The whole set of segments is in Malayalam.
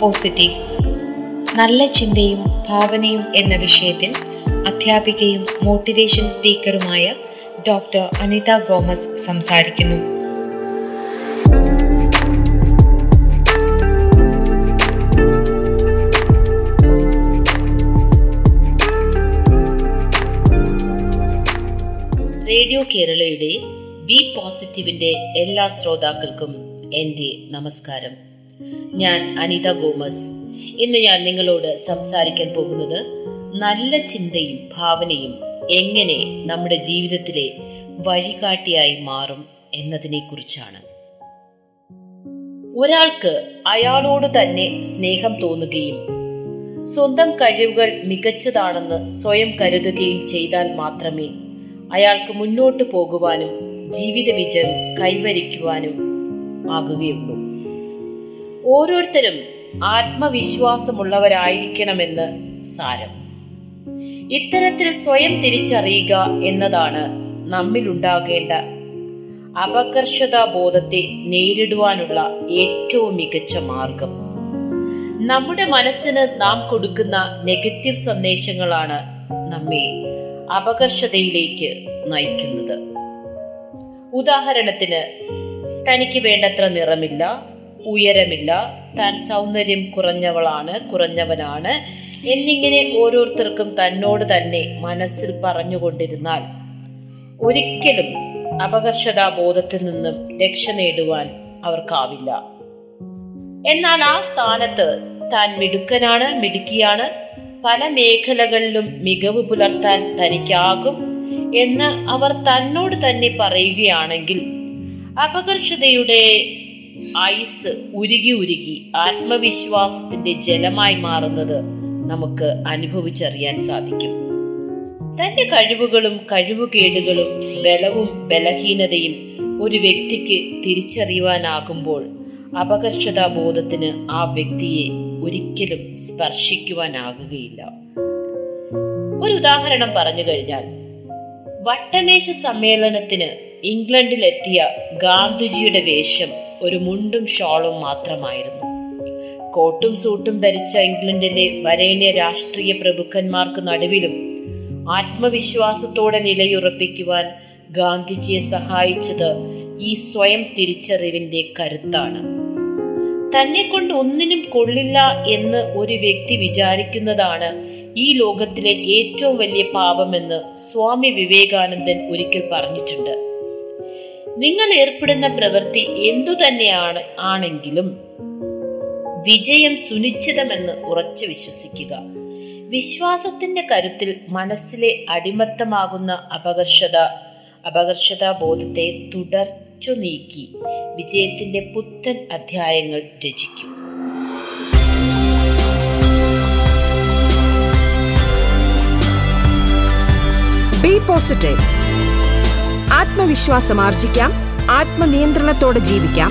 പോസിറ്റീവ് നല്ല ചിന്തയും ഭാവനയും എന്ന വിഷയത്തിൽ അധ്യാപികയും മോട്ടിവേഷൻ സ്പീക്കറുമായ ഡോക്ടർ അനിത ഗോമസ് സംസാരിക്കുന്നു. റേഡിയോ കേരളയുടെ ബി പോസിറ്റീവിന്റെ എല്ലാ ശ്രോതാക്കൾക്കും എന്റെ നമസ്കാരം. ഞാൻ അനിത ഗോമസ്. ഇന്ന് ഞാൻ നിങ്ങളോട് സംസാരിക്കാൻ പോകുന്നത് നല്ല ചിന്തയും ഭാവനയും എങ്ങനെ നമ്മുടെ ജീവിതത്തിലെ വഴികാട്ടിയായി മാറും എന്നതിനെ കുറിച്ചാണ് ഒരാൾക്ക് അയാളോട് തന്നെ സ്നേഹം തോന്നുകയും സ്വന്തം കഴിവുകൾ മികച്ചതാണെന്ന് സ്വയം കരുതുകയും ചെയ്താൽ മാത്രമേ അയാൾക്ക് മുന്നോട്ട് പോകുവാനും ജീവിത വിജയം കൈവരിക്കുവാനും ആകുകയുള്ളൂ. ഓരോരുത്തരും ആത്മവിശ്വാസമുള്ളവരായിരിക്കണമെന്ന് സാരം. ഇത്തരത്തിൽ സ്വയം തിരിച്ചറിയുക എന്നതാണ് നമ്മിൽ നമ്മിലുണ്ടാകേണ്ട അപകർഷതാ ബോധത്തെ നേരിടുവാനുള്ള ഏറ്റവും മികച്ച മാർഗം. നമ്മുടെ മനസ്സിന് നാം കൊടുക്കുന്ന നെഗറ്റീവ് സന്ദേശങ്ങളാണ് നമ്മെ അപകർഷതയിലേക്ക് നയിക്കുന്നത്. ഉദാഹരണത്തിന് തനിക്ക് വേണ്ടത്ര നിറമില്ല ഉയരമില്ല. താൻ സൗന്ദര്യം കുറഞ്ഞവളാണ് കുറഞ്ഞവനാണ്. എന്നിങ്ങനെ ഓരോരുത്തർക്കും തന്നോട് തന്നെ മനസ്സിൽ പറഞ്ഞുകൊണ്ടിരുന്നാൽ ഒരിക്കലും അപകർഷതാ ബോധത്തിൽ നിന്നും രക്ഷ നേടുവാൻ അവർക്കാവില്ല. എന്നാൽ ആ സ്ഥാനത്ത് താൻ മിടുക്കനാണ് മിടുക്കിയാണ്. പല മേഖലകളിലും മികവ് പുലർത്താൻ തനിക്കാകും എന്ന് അവർ തന്നോട് തന്നെ പറയുകയാണെങ്കിൽ അപകർഷതയുടെ ഐസ് ഉരുകി ഉരുകി ആത്മവിശ്വാസത്തിന്റെ ജലമായി മാറുന്നത് നമുക്ക് അനുഭവിച്ചറിയാൻ സാധിക്കും. തന്റെ കഴിവുകളും കഴിവുകേടുകളും ബലവും ബലഹീനതയും ഒരു വ്യക്തിക്ക് തിരിച്ചറിയുവാനാകുമ്പോൾ അപകർഷതാ ബോധത്തിന് ആ വ്യക്തിയെ ഒരിക്കലും സ്പർശിക്കുവാനാകുകയില്ല. ഒരു ഉദാഹരണം പറഞ്ഞു കഴിഞ്ഞാൽ വട്ടമേശ സമ്മേളനത്തിന് ഇംഗ്ലണ്ടിലെത്തിയ ഗാന്ധിജിയുടെ വേഷം ഒരു മുണ്ടും ഷോളും മാത്രമായിരുന്നു. കോട്ടും സൂട്ടും ധരിച്ച ഇംഗ്ലണ്ടിലെ വരേണ്യ രാഷ്ട്രീയ പ്രഭുക്കന്മാർക്ക് നടുവിലും ആത്മവിശ്വാസത്തോടെ നിലയുറപ്പിക്കുവാൻ ഗാന്ധിജിയെ സഹായിച്ചത് ഈ സ്വയം തിരിച്ചറിവിന്റെ കരുത്താണ്. തന്നെ കൊണ്ട് ഒന്നിനും കൊള്ളില്ല എന്ന് ഒരു വ്യക്തി വിചാരിക്കുന്നതാണ് ഈ ലോകത്തിലെ ഏറ്റവും വലിയ പാപമെന്ന് സ്വാമി വിവേകാനന്ദൻ ഒരിക്കൽ പറഞ്ഞിട്ടുണ്ട്. നിങ്ങൾ ഏർപ്പെടുന്ന പ്രവൃത്തി എന്തു തന്നെയാണ് ആണെങ്കിലും വിജയം സുനിശ്ചിതമെന്ന് ഉറച്ചു വിശ്വസിക്കുക. വിശ്വാസത്തിന്റെ കരുത്തിൽ മനസ്സിലെ അടിമത്തമാകുന്ന അപകർഷത അപകർഷതാ ബോധത്തെ തുടർച്ചു നീക്കി വിജയത്തിന്റെ പുത്തൻ അധ്യായങ്ങൾ രചിക്കും. ബി പോസിറ്റീവ് ആത്മവിശ്വാസം ആർജിക്കാം. ആത്മനിയന്ത്രണത്തോടെ ജീവിക്കാം.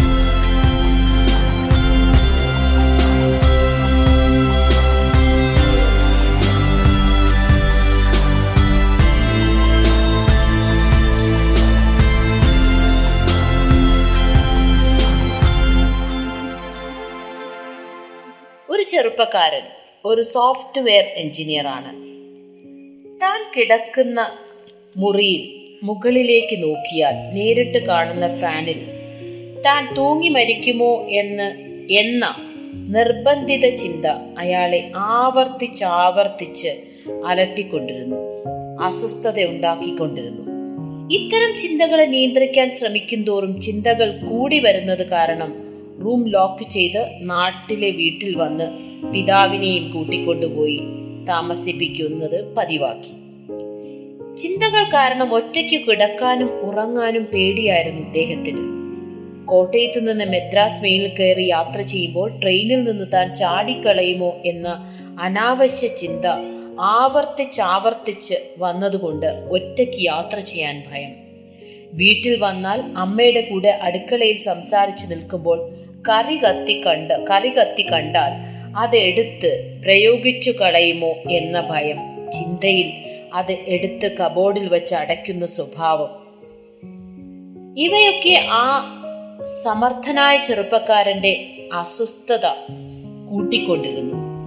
ഒരു ചെറുപ്പക്കാരൻ ഒരു സോഫ്റ്റ്വെയർ എഞ്ചിനീയർ ആണ്. താൻ കിടക്കുന്ന മുറിയിൽ മുകളിലേക്ക് നോക്കിയാൽ നേരിട്ട് കാണുന്ന ഫാനിൽ താൻ തൂങ്ങി മരിക്കുമോ എന്ന് എന്ന നിർബന്ധിത ചിന്ത അയാളെ ആവർത്തിച്ചാവർത്തിച്ച് അലട്ടിക്കൊണ്ടിരുന്നു. അസ്വസ്ഥത ഉണ്ടാക്കിക്കൊണ്ടിരുന്നു. ഇത്തരം ചിന്തകളെ നിയന്ത്രിക്കാൻ ശ്രമിക്കും തോറും ചിന്തകൾ കൂടി വരുന്നത് കാരണം റൂം ലോക്ക് ചെയ്ത് നാട്ടിലെ വീട്ടിൽ വന്ന് പിതാവിനെയും കൂട്ടിക്കൊണ്ടുപോയി താമസിപ്പിക്കുന്നത് പതിവാക്കി. ചിന്തകൾ കാരണം ഒറ്റയ്ക്ക് കിടക്കാനും ഉറങ്ങാനും പേടിയായിരുന്നു ഇദ്ദേഹത്തിന്. കോട്ടയത്ത് നിന്ന് മെദ്രാസ് മെയിൽ കയറി യാത്ര ചെയ്യുമ്പോൾ ട്രെയിനിൽ നിന്ന് താൻ ചാടിക്കളയുമോ എന്ന അനാവശ്യ ചിന്ത ആവർത്തിച്ചാവർത്തിച്ച് വന്നതുകൊണ്ട് ഒറ്റയ്ക്ക് യാത്ര ചെയ്യാൻ ഭയം. വീട്ടിൽ വന്നാൽ അമ്മയുടെ കൂടെ അടുക്കളയിൽ സംസാരിച്ച് നിൽക്കുമ്പോൾ കറി കത്തി കണ്ട് കറി കത്തി കണ്ടാൽ അതെടുത്ത് പ്രയോഗിച്ചു കളയുമോ എന്ന ഭയം ചിന്തയിൽ അത് എടുത്ത് കബോർഡിൽ വെച്ച് അടയ്ക്കുന്ന സ്വഭാവം. ഇവയൊക്കെ ആ സമർത്ഥനായ ചെറുപ്പക്കാരന്റെ അസ്വസ്ഥത കൂട്ടിക്കൊണ്ടിരുന്നു.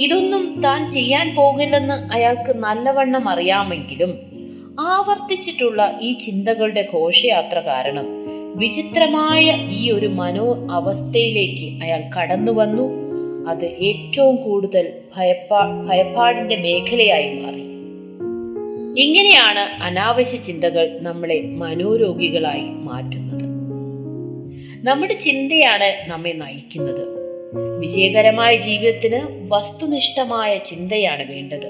ഇതൊന്നും താൻ ചെയ്യാൻ പോകില്ലെന്ന് അയാൾക്ക് നല്ലവണ്ണം അറിയാമെങ്കിലും ആവർത്തിച്ചിട്ടുള്ള ഈ ചിന്തകളുടെ ഘോഷയാത്ര കാരണം വിചിത്രമായ ഈ ഒരു മനോ അവസ്ഥയിലേക്ക് അയാൾ കടന്നു വന്നു. അത് ഏറ്റവും കൂടുതൽ ഭയപ്പാ ഭയപ്പാടിന്റെ മേഖലയായി മാറി. ഇങ്ങനെയാണ് അനാവശ്യ ചിന്തകൾ നമ്മളെ മനോരോഗികളായി മാറ്റുന്നത്. നമ്മുടെ ചിന്തയാണ് നമ്മെ നയിക്കുന്നത്. വിജയകരമായ ജീവിതത്തിന് വസ്തുനിഷ്ഠമായ ചിന്തയാണ് വേണ്ടത്.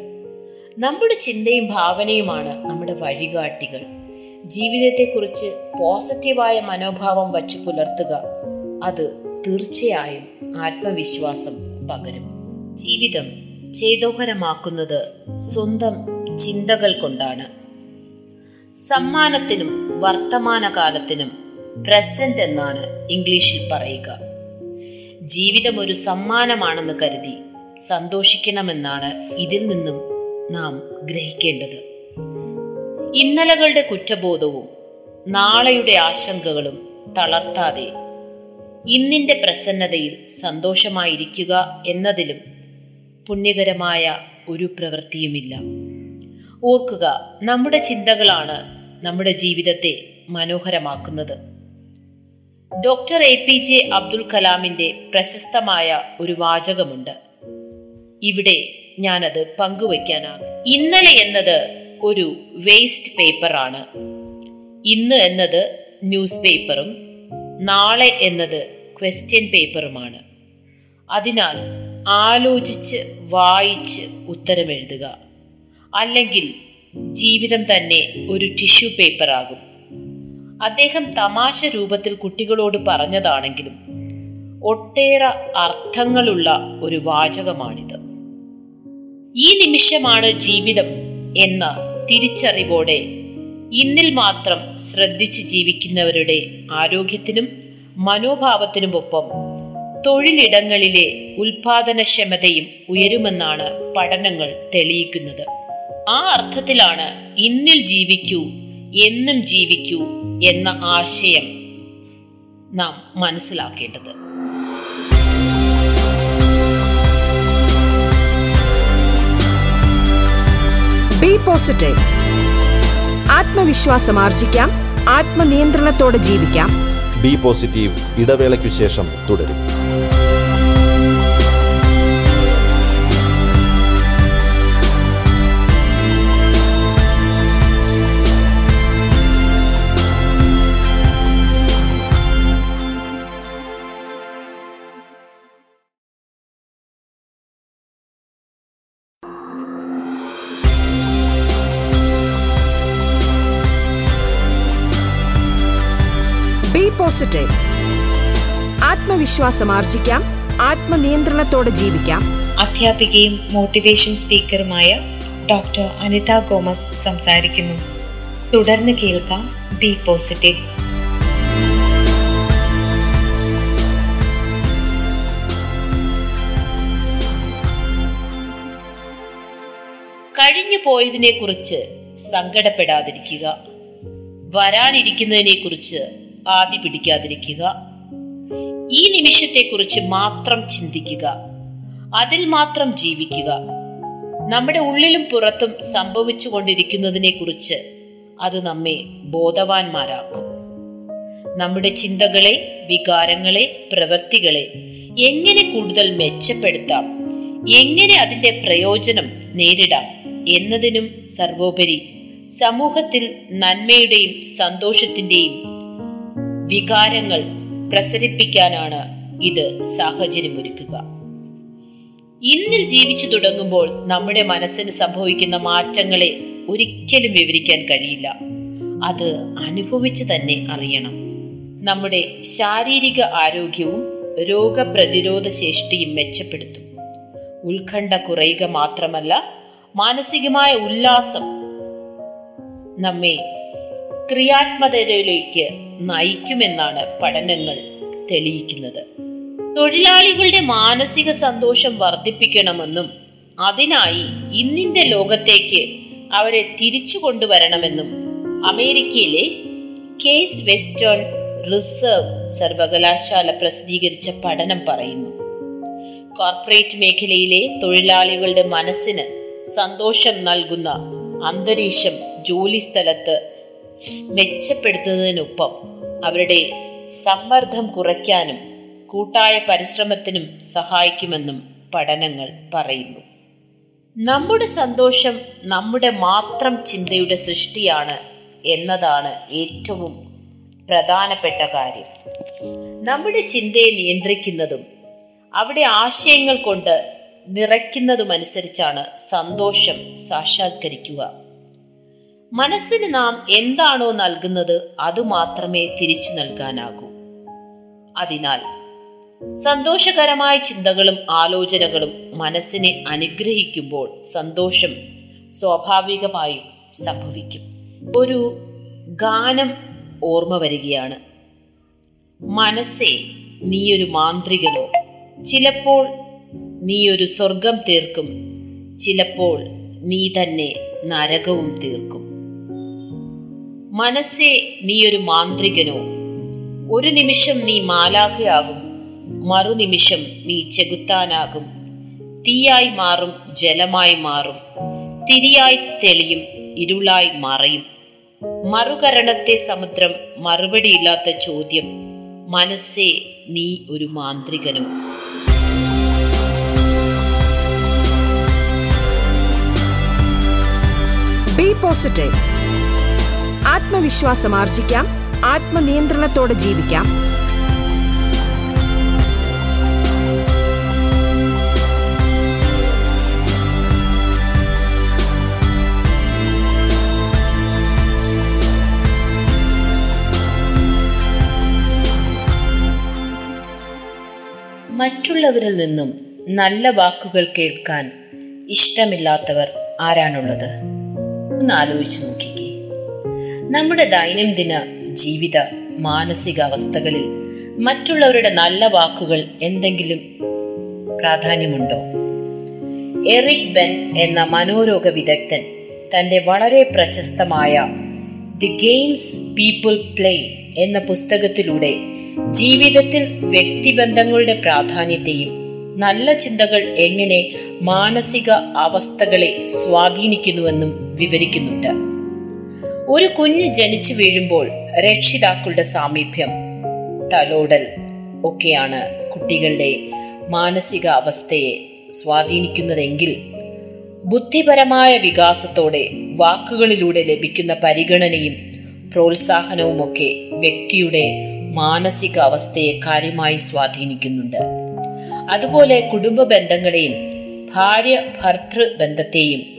നമ്മുടെ ചിന്തയും ഭാവനയുമാണ് നമ്മുടെ വഴികാട്ടികൾ. ജീവിതത്തെക്കുറിച്ച് പോസിറ്റീവായ മനോഭാവം വച്ചു പുലർത്തുക അത് തീർച്ചയായും ആത്മവിശ്വാസം പകരും. ജീവിതം ചേതോപരമാക്കുന്നത് സ്വന്തം ചിന്തകൾ കൊണ്ടാണ്. സമ്മാനത്തിനും വർത്തമാനകാലത്തിനും പ്രസന്റ് എന്നാണ് ഇംഗ്ലീഷിൽ പറയുക. ജീവിതം ഒരു സമ്മാനമാണെന്ന് കരുതി സന്തോഷിക്കണമെന്നാണ് ഇതിൽ നിന്നും നാം ഗ്രഹിക്കേണ്ടത്. ഇന്നലകളുടെ കുറ്റബോധവും നാളെയുടെ ആശങ്കകളും തളർത്താതെ ഇന്നിന്റെ പ്രസന്നതയിൽ സന്തോഷമായിരിക്കുക എന്നതിലും പുണ്യകരമായ ഒരു പ്രവൃത്തിയുമില്ല. ഓർക്കുക നമ്മുടെ ചിന്തകളാണ് നമ്മുടെ ജീവിതത്തെ മനോഹരമാക്കുന്നത്. Doctor A P J Abdul കലാമിന്റെ പ്രശസ്തമായ ഒരു വാചകമുണ്ട്. ഇവിടെ ഞാനത് പങ്കുവയ്ക്കാനാകും ഇന്നലെ എന്നത് ഒരു വേസ്റ്റ് പേപ്പറാണ്. ഇന്ന് എന്നത് ന്യൂസ് പേപ്പറും നാളെ എന്നത് ക്വസ്റ്റ്യൻ പേപ്പറുമാണ്. അതിനാൽ ആലോചിച്ച് വായിച്ച് ഉത്തരമെഴുതുക. അല്ലെങ്കിൽ ജീവിതം തന്നെ ഒരു ടിഷ്യൂ പേപ്പർ ആകും. അദ്ദേഹം തമാശ രൂപത്തിൽ കുട്ടികളോട് പറഞ്ഞതാണെങ്കിലും ഒട്ടേറെ അർത്ഥങ്ങളുള്ള ഒരു വാചകമാണിത്. ഈ നിമിഷമാണ് ജീവിതം എന്ന തിരിച്ചറിവോടെ ഇന്നിൽ മാത്രം ശ്രദ്ധിച്ച് ജീവിക്കുന്നവരുടെ ആരോഗ്യത്തിനും മനോഭാവത്തിനുമൊപ്പം തൊഴിലിടങ്ങളിലെ ഉൽപാദനക്ഷമതയും ഉയരുമെന്നാണ് പഠനങ്ങൾ തെളിയിക്കുന്നത്. ആ അർത്ഥത്തിലാണ് ഇന്നിൽ ജീവിക്കൂ എന്നും ജീവിക്കൂ എന്ന ആശയം നാം മനസ്സിലാക്കേണ്ടത്. ബി പോസിറ്റീവ് ആത്മവിശ്വാസം ആർജിക്കാം ആത്മനിയന്ത്രണത്തോടെ ജീവിക്കാം. ബി പോസിറ്റീവ് ഇടവേളയ്ക്കു ശേഷം തുടരും. പോസിറ്റീവ് ആത്മവിശ്വാസം ആർജിക്കാം ആത്മനിയന്ത്രണത്തോടെ ജീവിക്കാം. അധ്യാപികയും മോട്ടിവേഷൻ സ്പീക്കറുമായ ഡോക്ടർ അനിത ഗോമസ് സംസാരിക്കുന്നു. തുടർന്ന് കേൾക്കാം ബി പോസിറ്റീവ് കഴിഞ്ഞു പോയതിനെ കുറിച്ച് സങ്കടപ്പെടാതിരിക്കുക. വരാനിരിക്കുന്നതിനെ കുറിച്ച് ആദി പിടിക്കാതിരിക്കുക. ഈ നിമിഷത്തെക്കുറിച്ച് മാത്രം ചിന്തിക്കുക. അതിൽ മാത്രം ജീവിക്കുക. നമ്മുടെ ഉള്ളിലും പുറത്തും സംഭവിച്ചു കൊണ്ടിരിക്കുന്നതിനെ കുറിച്ച് അത് നമ്മെ ബോധവാന്മാരാക്കും. നമ്മുടെ ചിന്തകളെ വികാരങ്ങളെ പ്രവൃത്തികളെ എങ്ങനെ കൂടുതൽ മെച്ചപ്പെടുത്താം? എങ്ങനെ അതിന്റെ പ്രയോജനം നേരിടാം? എന്നതിനും സർവോപരി സമൂഹത്തിൽ നന്മയുടെയും സന്തോഷത്തിന്റെയും വികാരങ്ങൾ പ്രസരിപ്പിക്കാനാണ് ഇത് സാഹചര്യമൊരുക്കുക ഇന്നിൽ ജീവിച്ചു തുടങ്ങുമ്പോൾ നമ്മുടെ മനസ്സിന് സംഭവിക്കുന്ന മാറ്റങ്ങളെ ഒരിക്കലും വിവരിക്കാൻ കഴിയില്ല. അത് അനുഭവിച്ച് തന്നെ അറിയണം. നമ്മുടെ ശാരീരിക ആരോഗ്യവും രോഗപ്രതിരോധ ശേഷിയും മെച്ചപ്പെടുത്തും. ഉത്കണ്ഠ കുറയുക മാത്രമല്ല മാനസികമായ ഉല്ലാസം നമ്മെ ക്രിയാത്മകതയിലേക്ക് നയിക്കുമെന്നാണ് പഠനങ്ങൾ തെളിയിക്കുന്നത്. തൊഴിലാളികളുടെ മാനസിക സന്തോഷം വർദ്ധിപ്പിക്കണമെന്നും അതിനായി ഇന്നിന്റെ ലോകത്തേക്ക് അവരെ തിരിച്ചു കൊണ്ടുവരണമെന്നും അമേരിക്കയിലെ കേസ് വെസ്റ്റേൺ റിസർവ് സർവകലാശാല പ്രസിദ്ധീകരിച്ച പഠനം പറയുന്നു. കോർപ്പറേറ്റ് മേഖലയിലെ തൊഴിലാളികളുടെ മനസ്സിന് സന്തോഷം നൽകുന്ന അന്തരീക്ഷം ജോലി സ്ഥലത്ത് മെച്ചപ്പെടുത്തുന്നതിനൊപ്പം അവരുടെ സമ്മർദ്ദം കുറയ്ക്കാനും കൂട്ടായ പരിശ്രമത്തിനും സഹായിക്കുമെന്നും പഠനങ്ങൾ പറയുന്നു. നമ്മുടെ സന്തോഷം നമ്മുടെ മാത്രം ചിന്തയുടെ സൃഷ്ടിയാണ് എന്നതാണ് ഏറ്റവും പ്രധാനപ്പെട്ട കാര്യം. നമ്മുടെ ചിന്തയെ നിയന്ത്രിക്കുന്നതും അവിടെ ആശയങ്ങൾ കൊണ്ട് നിറയ്ക്കുന്നതുമനുസരിച്ചാണ് സന്തോഷം സാക്ഷാത്കരിക്കുക. മനസ്സിന് നാം എന്താണോ നൽകുന്നത് അത് മാത്രമേ തിരിച്ചു നൽകാനാകൂ. അതിനാൽ സന്തോഷകരമായ ചിന്തകളും ആലോചനകളും മനസ്സിനെ അനുഗ്രഹിക്കുമ്പോൾ സന്തോഷം സ്വാഭാവികമായും സംഭവിക്കും. ഒരു ഗാനം ഓർമ്മ വരികയാണ്. മനസ്സേ നീയൊരു മാന്ത്രികനോ. ചിലപ്പോൾ നീയൊരു സ്വർഗം തീർക്കും. ചിലപ്പോൾ നീ തന്നെ നരകവും തീർക്കും. മനസ്സേ നീയൊരു മാന്ത്രികനോ. ഒരു നിമിഷം നീ മാലാഖയാകും മറുനിമിഷം നീ ചെകുത്താനാകും. തീയായി മാറും ജലമായി മാറും. തിരിയായി തെളിയും ഇരുളായി മറയും. മറുകരണത്തെ സമുദ്രം മറുപടിയില്ലാത്ത ചോദ്യം. മനസ്സേ നീ ഒരു മാന്ത്രികനും. ബി പോസിറ്റീവ് ആത്മവിശ്വാസം ആർജിക്കാം. ആത്മനിയന്ത്രണത്തോടെ ജീവിക്കാം. മറ്റുള്ളവരിൽ നിന്നും നല്ല വാക്കുകൾ കേൾക്കാൻ ഇഷ്ടമില്ലാത്തവർ ആരാണുള്ളത്? ഒന്ന് ആലോചിച്ച് നോക്കിക്കേ. നമ്മുടെ ദൈനംദിന ജീവിത മാനസികാവസ്ഥകളിൽ മറ്റുള്ളവരുടെ നല്ല വാക്കുകൾ എന്തെങ്കിലും പ്രാധാന്യമുണ്ടോ? എറിക് ബെൻ എന്ന മനോരോഗ വിദഗ്ധൻ തന്റെ വളരെ പ്രശസ്തമായ ദി ഗെയിംസ് പീപ്പിൾ പ്ലേ എന്ന പുസ്തകത്തിലൂടെ ജീവിതത്തിൽ വ്യക്തിബന്ധങ്ങളുടെ പ്രാധാന്യത്തെയും നല്ല ചിന്തകൾ എങ്ങനെ മാനസിക അവസ്ഥകളെ സ്വാധീനിക്കുന്നുവെന്നും വിവരിക്കുന്നുണ്ട്. ഒരു കുഞ്ഞ് ജനിച്ചു വീഴുമ്പോൾ രക്ഷിതാക്കളുടെ സാമീപ്യം തലോടൽ ഒക്കെയാണ് കുട്ടികളുടെ മാനസിക അവസ്ഥയെ സ്വാധീനിക്കുന്നതെങ്കിൽ ബുദ്ധിപരമായ വികാസത്തോടെ വാക്കുകളിലൂടെ ലഭിക്കുന്ന പരിഗണനയും പ്രോത്സാഹനവുമൊക്കെ വ്യക്തിയുടെ മാനസിക അവസ്ഥയെ കാര്യമായി സ്വാധീനിക്കുന്നുണ്ട്. അതുപോലെ കുടുംബ ബന്ധങ്ങളെയും ഭാര്യ ഭർത്തൃ ബന്ധത്തെയും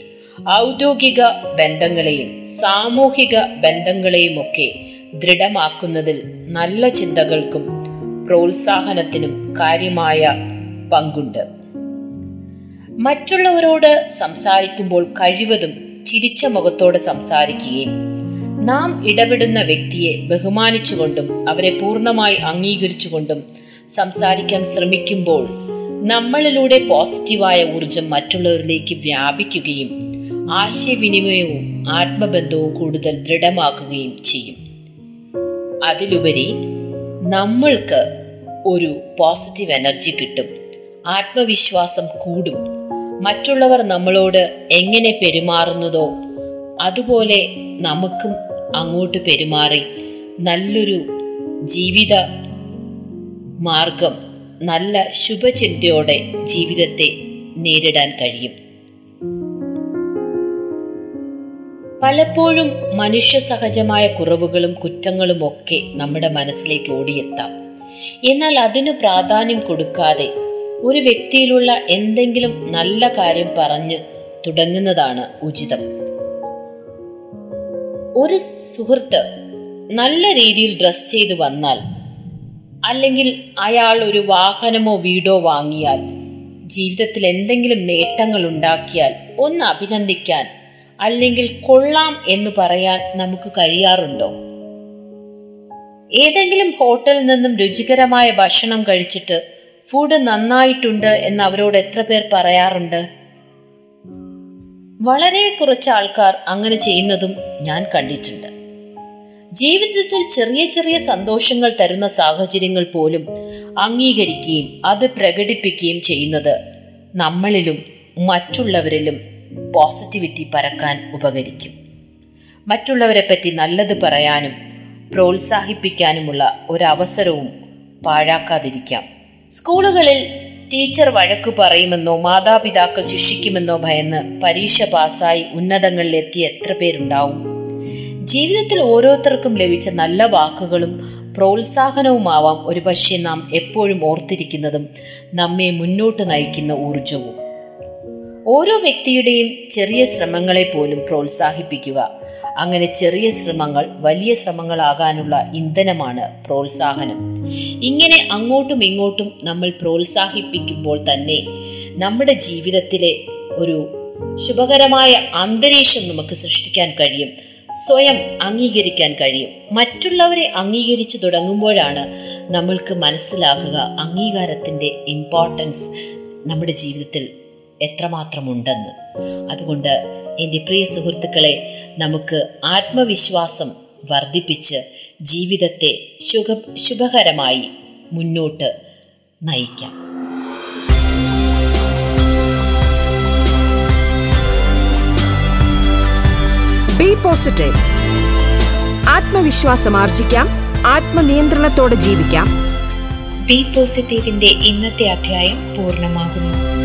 ഔദ്യോഗിക ബന്ധങ്ങളെയും സാമൂഹിക ബന്ധങ്ങളെയും ഒക്കെ ദൃഢമാക്കുന്നതിൽ നല്ല ചിന്തകൾക്കും പ്രോത്സാഹനത്തിനും കാര്യമായ പങ്കുണ്ട്. മറ്റുള്ളവരോട് സംസാരിക്കുമ്പോൾ കഴിവതും ചിരിച്ച മുഖത്തോടെ സംസാരിക്കുകയും നാം ഇടപെടുന്ന വ്യക്തിയെ ബഹുമാനിച്ചുകൊണ്ടും അവരെ പൂർണമായി അംഗീകരിച്ചുകൊണ്ടും സംസാരിക്കാൻ ശ്രമിക്കുമ്പോൾ നമ്മളിലൂടെ പോസിറ്റീവായ ഊർജം മറ്റുള്ളവരിലേക്ക് വ്യാപിക്കുകയും ആശയവിനിമയവും ആത്മബന്ധവും കൂടുതൽ ദൃഢമാക്കുകയും ചെയ്യും. അതിലുപരി നമ്മൾക്ക് ഒരു പോസിറ്റീവ് എനർജി കിട്ടും. ആത്മവിശ്വാസം കൂടും. മറ്റുള്ളവർ നമ്മളോട് എങ്ങനെ പെരുമാറുന്നതോ അതുപോലെ നമുക്കും അങ്ങോട്ട് പെരുമാറി നല്ലൊരു ജീവിത മാർഗം നല്ല ശുഭചിന്തയോടെ ജീവിതത്തെ നേരിടാൻ കഴിയും. പലപ്പോഴും മനുഷ്യ സഹജമായ കുറവുകളും കുറ്റങ്ങളും ഒക്കെ നമ്മുടെ മനസ്സിലേക്ക് ഓടിയെത്താം. എന്നാൽ അതിനു പ്രാധാന്യം കൊടുക്കാതെ ഒരു വ്യക്തിയിലുള്ള എന്തെങ്കിലും നല്ല കാര്യം പറഞ്ഞ് തുടങ്ങുന്നതാണ് ഉചിതം. ഒരു സുഹൃത്ത് നല്ല രീതിയിൽ ഡ്രസ് ചെയ്ത് വന്നാൽ അല്ലെങ്കിൽ അയാൾ ഒരു വാഹനമോ വീടോ വാങ്ങിയാൽ ജീവിതത്തിൽ എന്തെങ്കിലും നേട്ടങ്ങൾ ഉണ്ടാക്കിയാൽ ഒന്ന് അഭിനന്ദിക്കാൻ അല്ലെങ്കിൽ കൊള്ളാം എന്ന് പറയാൻ നമുക്ക് കഴിയാറുണ്ടോ? ഏതെങ്കിലും ഹോട്ടലിൽ നിന്നും രുചികരമായ ഭക്ഷണം കഴിച്ചിട്ട് ഫുഡ് നന്നായിട്ടുണ്ട് എന്ന് അവരോട് എത്ര പേർ പറയാറുണ്ട്? വളരെ കുറച്ച് ആൾക്കാർ അങ്ങനെ ചെയ്യുന്നതും ഞാൻ കണ്ടിട്ടുണ്ട്. ജീവിതത്തിൽ ചെറിയ ചെറിയ സന്തോഷങ്ങൾ തരുന്ന സാഹചര്യങ്ങൾ പോലും അംഗീകരിക്കുകയും അത് പ്രകടിപ്പിക്കുകയും ചെയ്യുന്നത് നമ്മളിലും മറ്റുള്ളവരിലും പോസിറ്റിവിറ്റി പരക്കാൻ ഉപകരിക്കും. മറ്റുള്ളവരെ പറ്റി നല്ലത് പറയാനും പ്രോത്സാഹിപ്പിക്കാനുമുള്ള ഒരവസരവും പാഴാക്കാതിരിക്കാം. സ്കൂളുകളിൽ ടീച്ചർ വഴക്കു പറയുമെന്നോ മാതാപിതാക്കൾ ശിക്ഷിക്കുമെന്നോ ഭയന്ന് പരീക്ഷ പാസ്സായി ഉന്നതങ്ങളിലെത്തിയ എത്ര പേരുണ്ടാവും? ജീവിതത്തിൽ ഓരോരുത്തർക്കും ലഭിച്ച നല്ല വാക്കുകളും പ്രോത്സാഹനവുമാവാം ഒരുപക്ഷെ നാം എപ്പോഴും ഓർത്തിരിക്കുന്നതും നമ്മെ മുന്നോട്ട് നയിക്കുന്ന ഊർജവും ഓരോ വ്യക്തിയുടെയും ചെറിയ ശ്രമങ്ങളെ പോലും പ്രോത്സാഹിപ്പിക്കുക. അങ്ങനെ ചെറിയ ശ്രമങ്ങൾ വലിയ ശ്രമങ്ങളാകാനുള്ള ഇന്ധനമാണ് പ്രോത്സാഹനം. ഇങ്ങനെ അങ്ങോട്ടും ഇങ്ങോട്ടും നമ്മൾ പ്രോത്സാഹിപ്പിക്കുമ്പോൾ തന്നെ നമ്മുടെ ജീവിതത്തിലെ ഒരു ശുഭകരമായ അന്തരീക്ഷം നമുക്ക് സൃഷ്ടിക്കാൻ കഴിയും. സ്വയം അംഗീകരിക്കാൻ കഴിയും. മറ്റുള്ളവരെ അംഗീകരിച്ചു തുടങ്ങുമ്പോഴാണ് നമ്മൾക്ക് മനസ്സിലാക്കുക അംഗീകാരത്തിന്റെ ഇമ്പോർട്ടൻസ് നമ്മുടെ ജീവിതത്തിൽ എത്രമാത്രമുണ്ടെന്ന്. അതുകൊണ്ട് എന്റെ പ്രിയ സുഹൃത്തുക്കളെ നമുക്ക് ആത്മവിശ്വാസം വർദ്ധിപ്പിച്ച് ജീവിതത്തെ ശുഭ ശുഭകരമായി മുന്നോട്ട് നയിക്കാം. ബി പോസിറ്റീവ് ആത്മവിശ്വാസം ആർജിക്കാം ആത്മനിയന്ത്രണത്തോടെ ജീവിക്കാം. ബി പോസിറ്റീവിന്റെ ഇന്നത്തെ അധ്യായം പൂർണമാകുന്നു.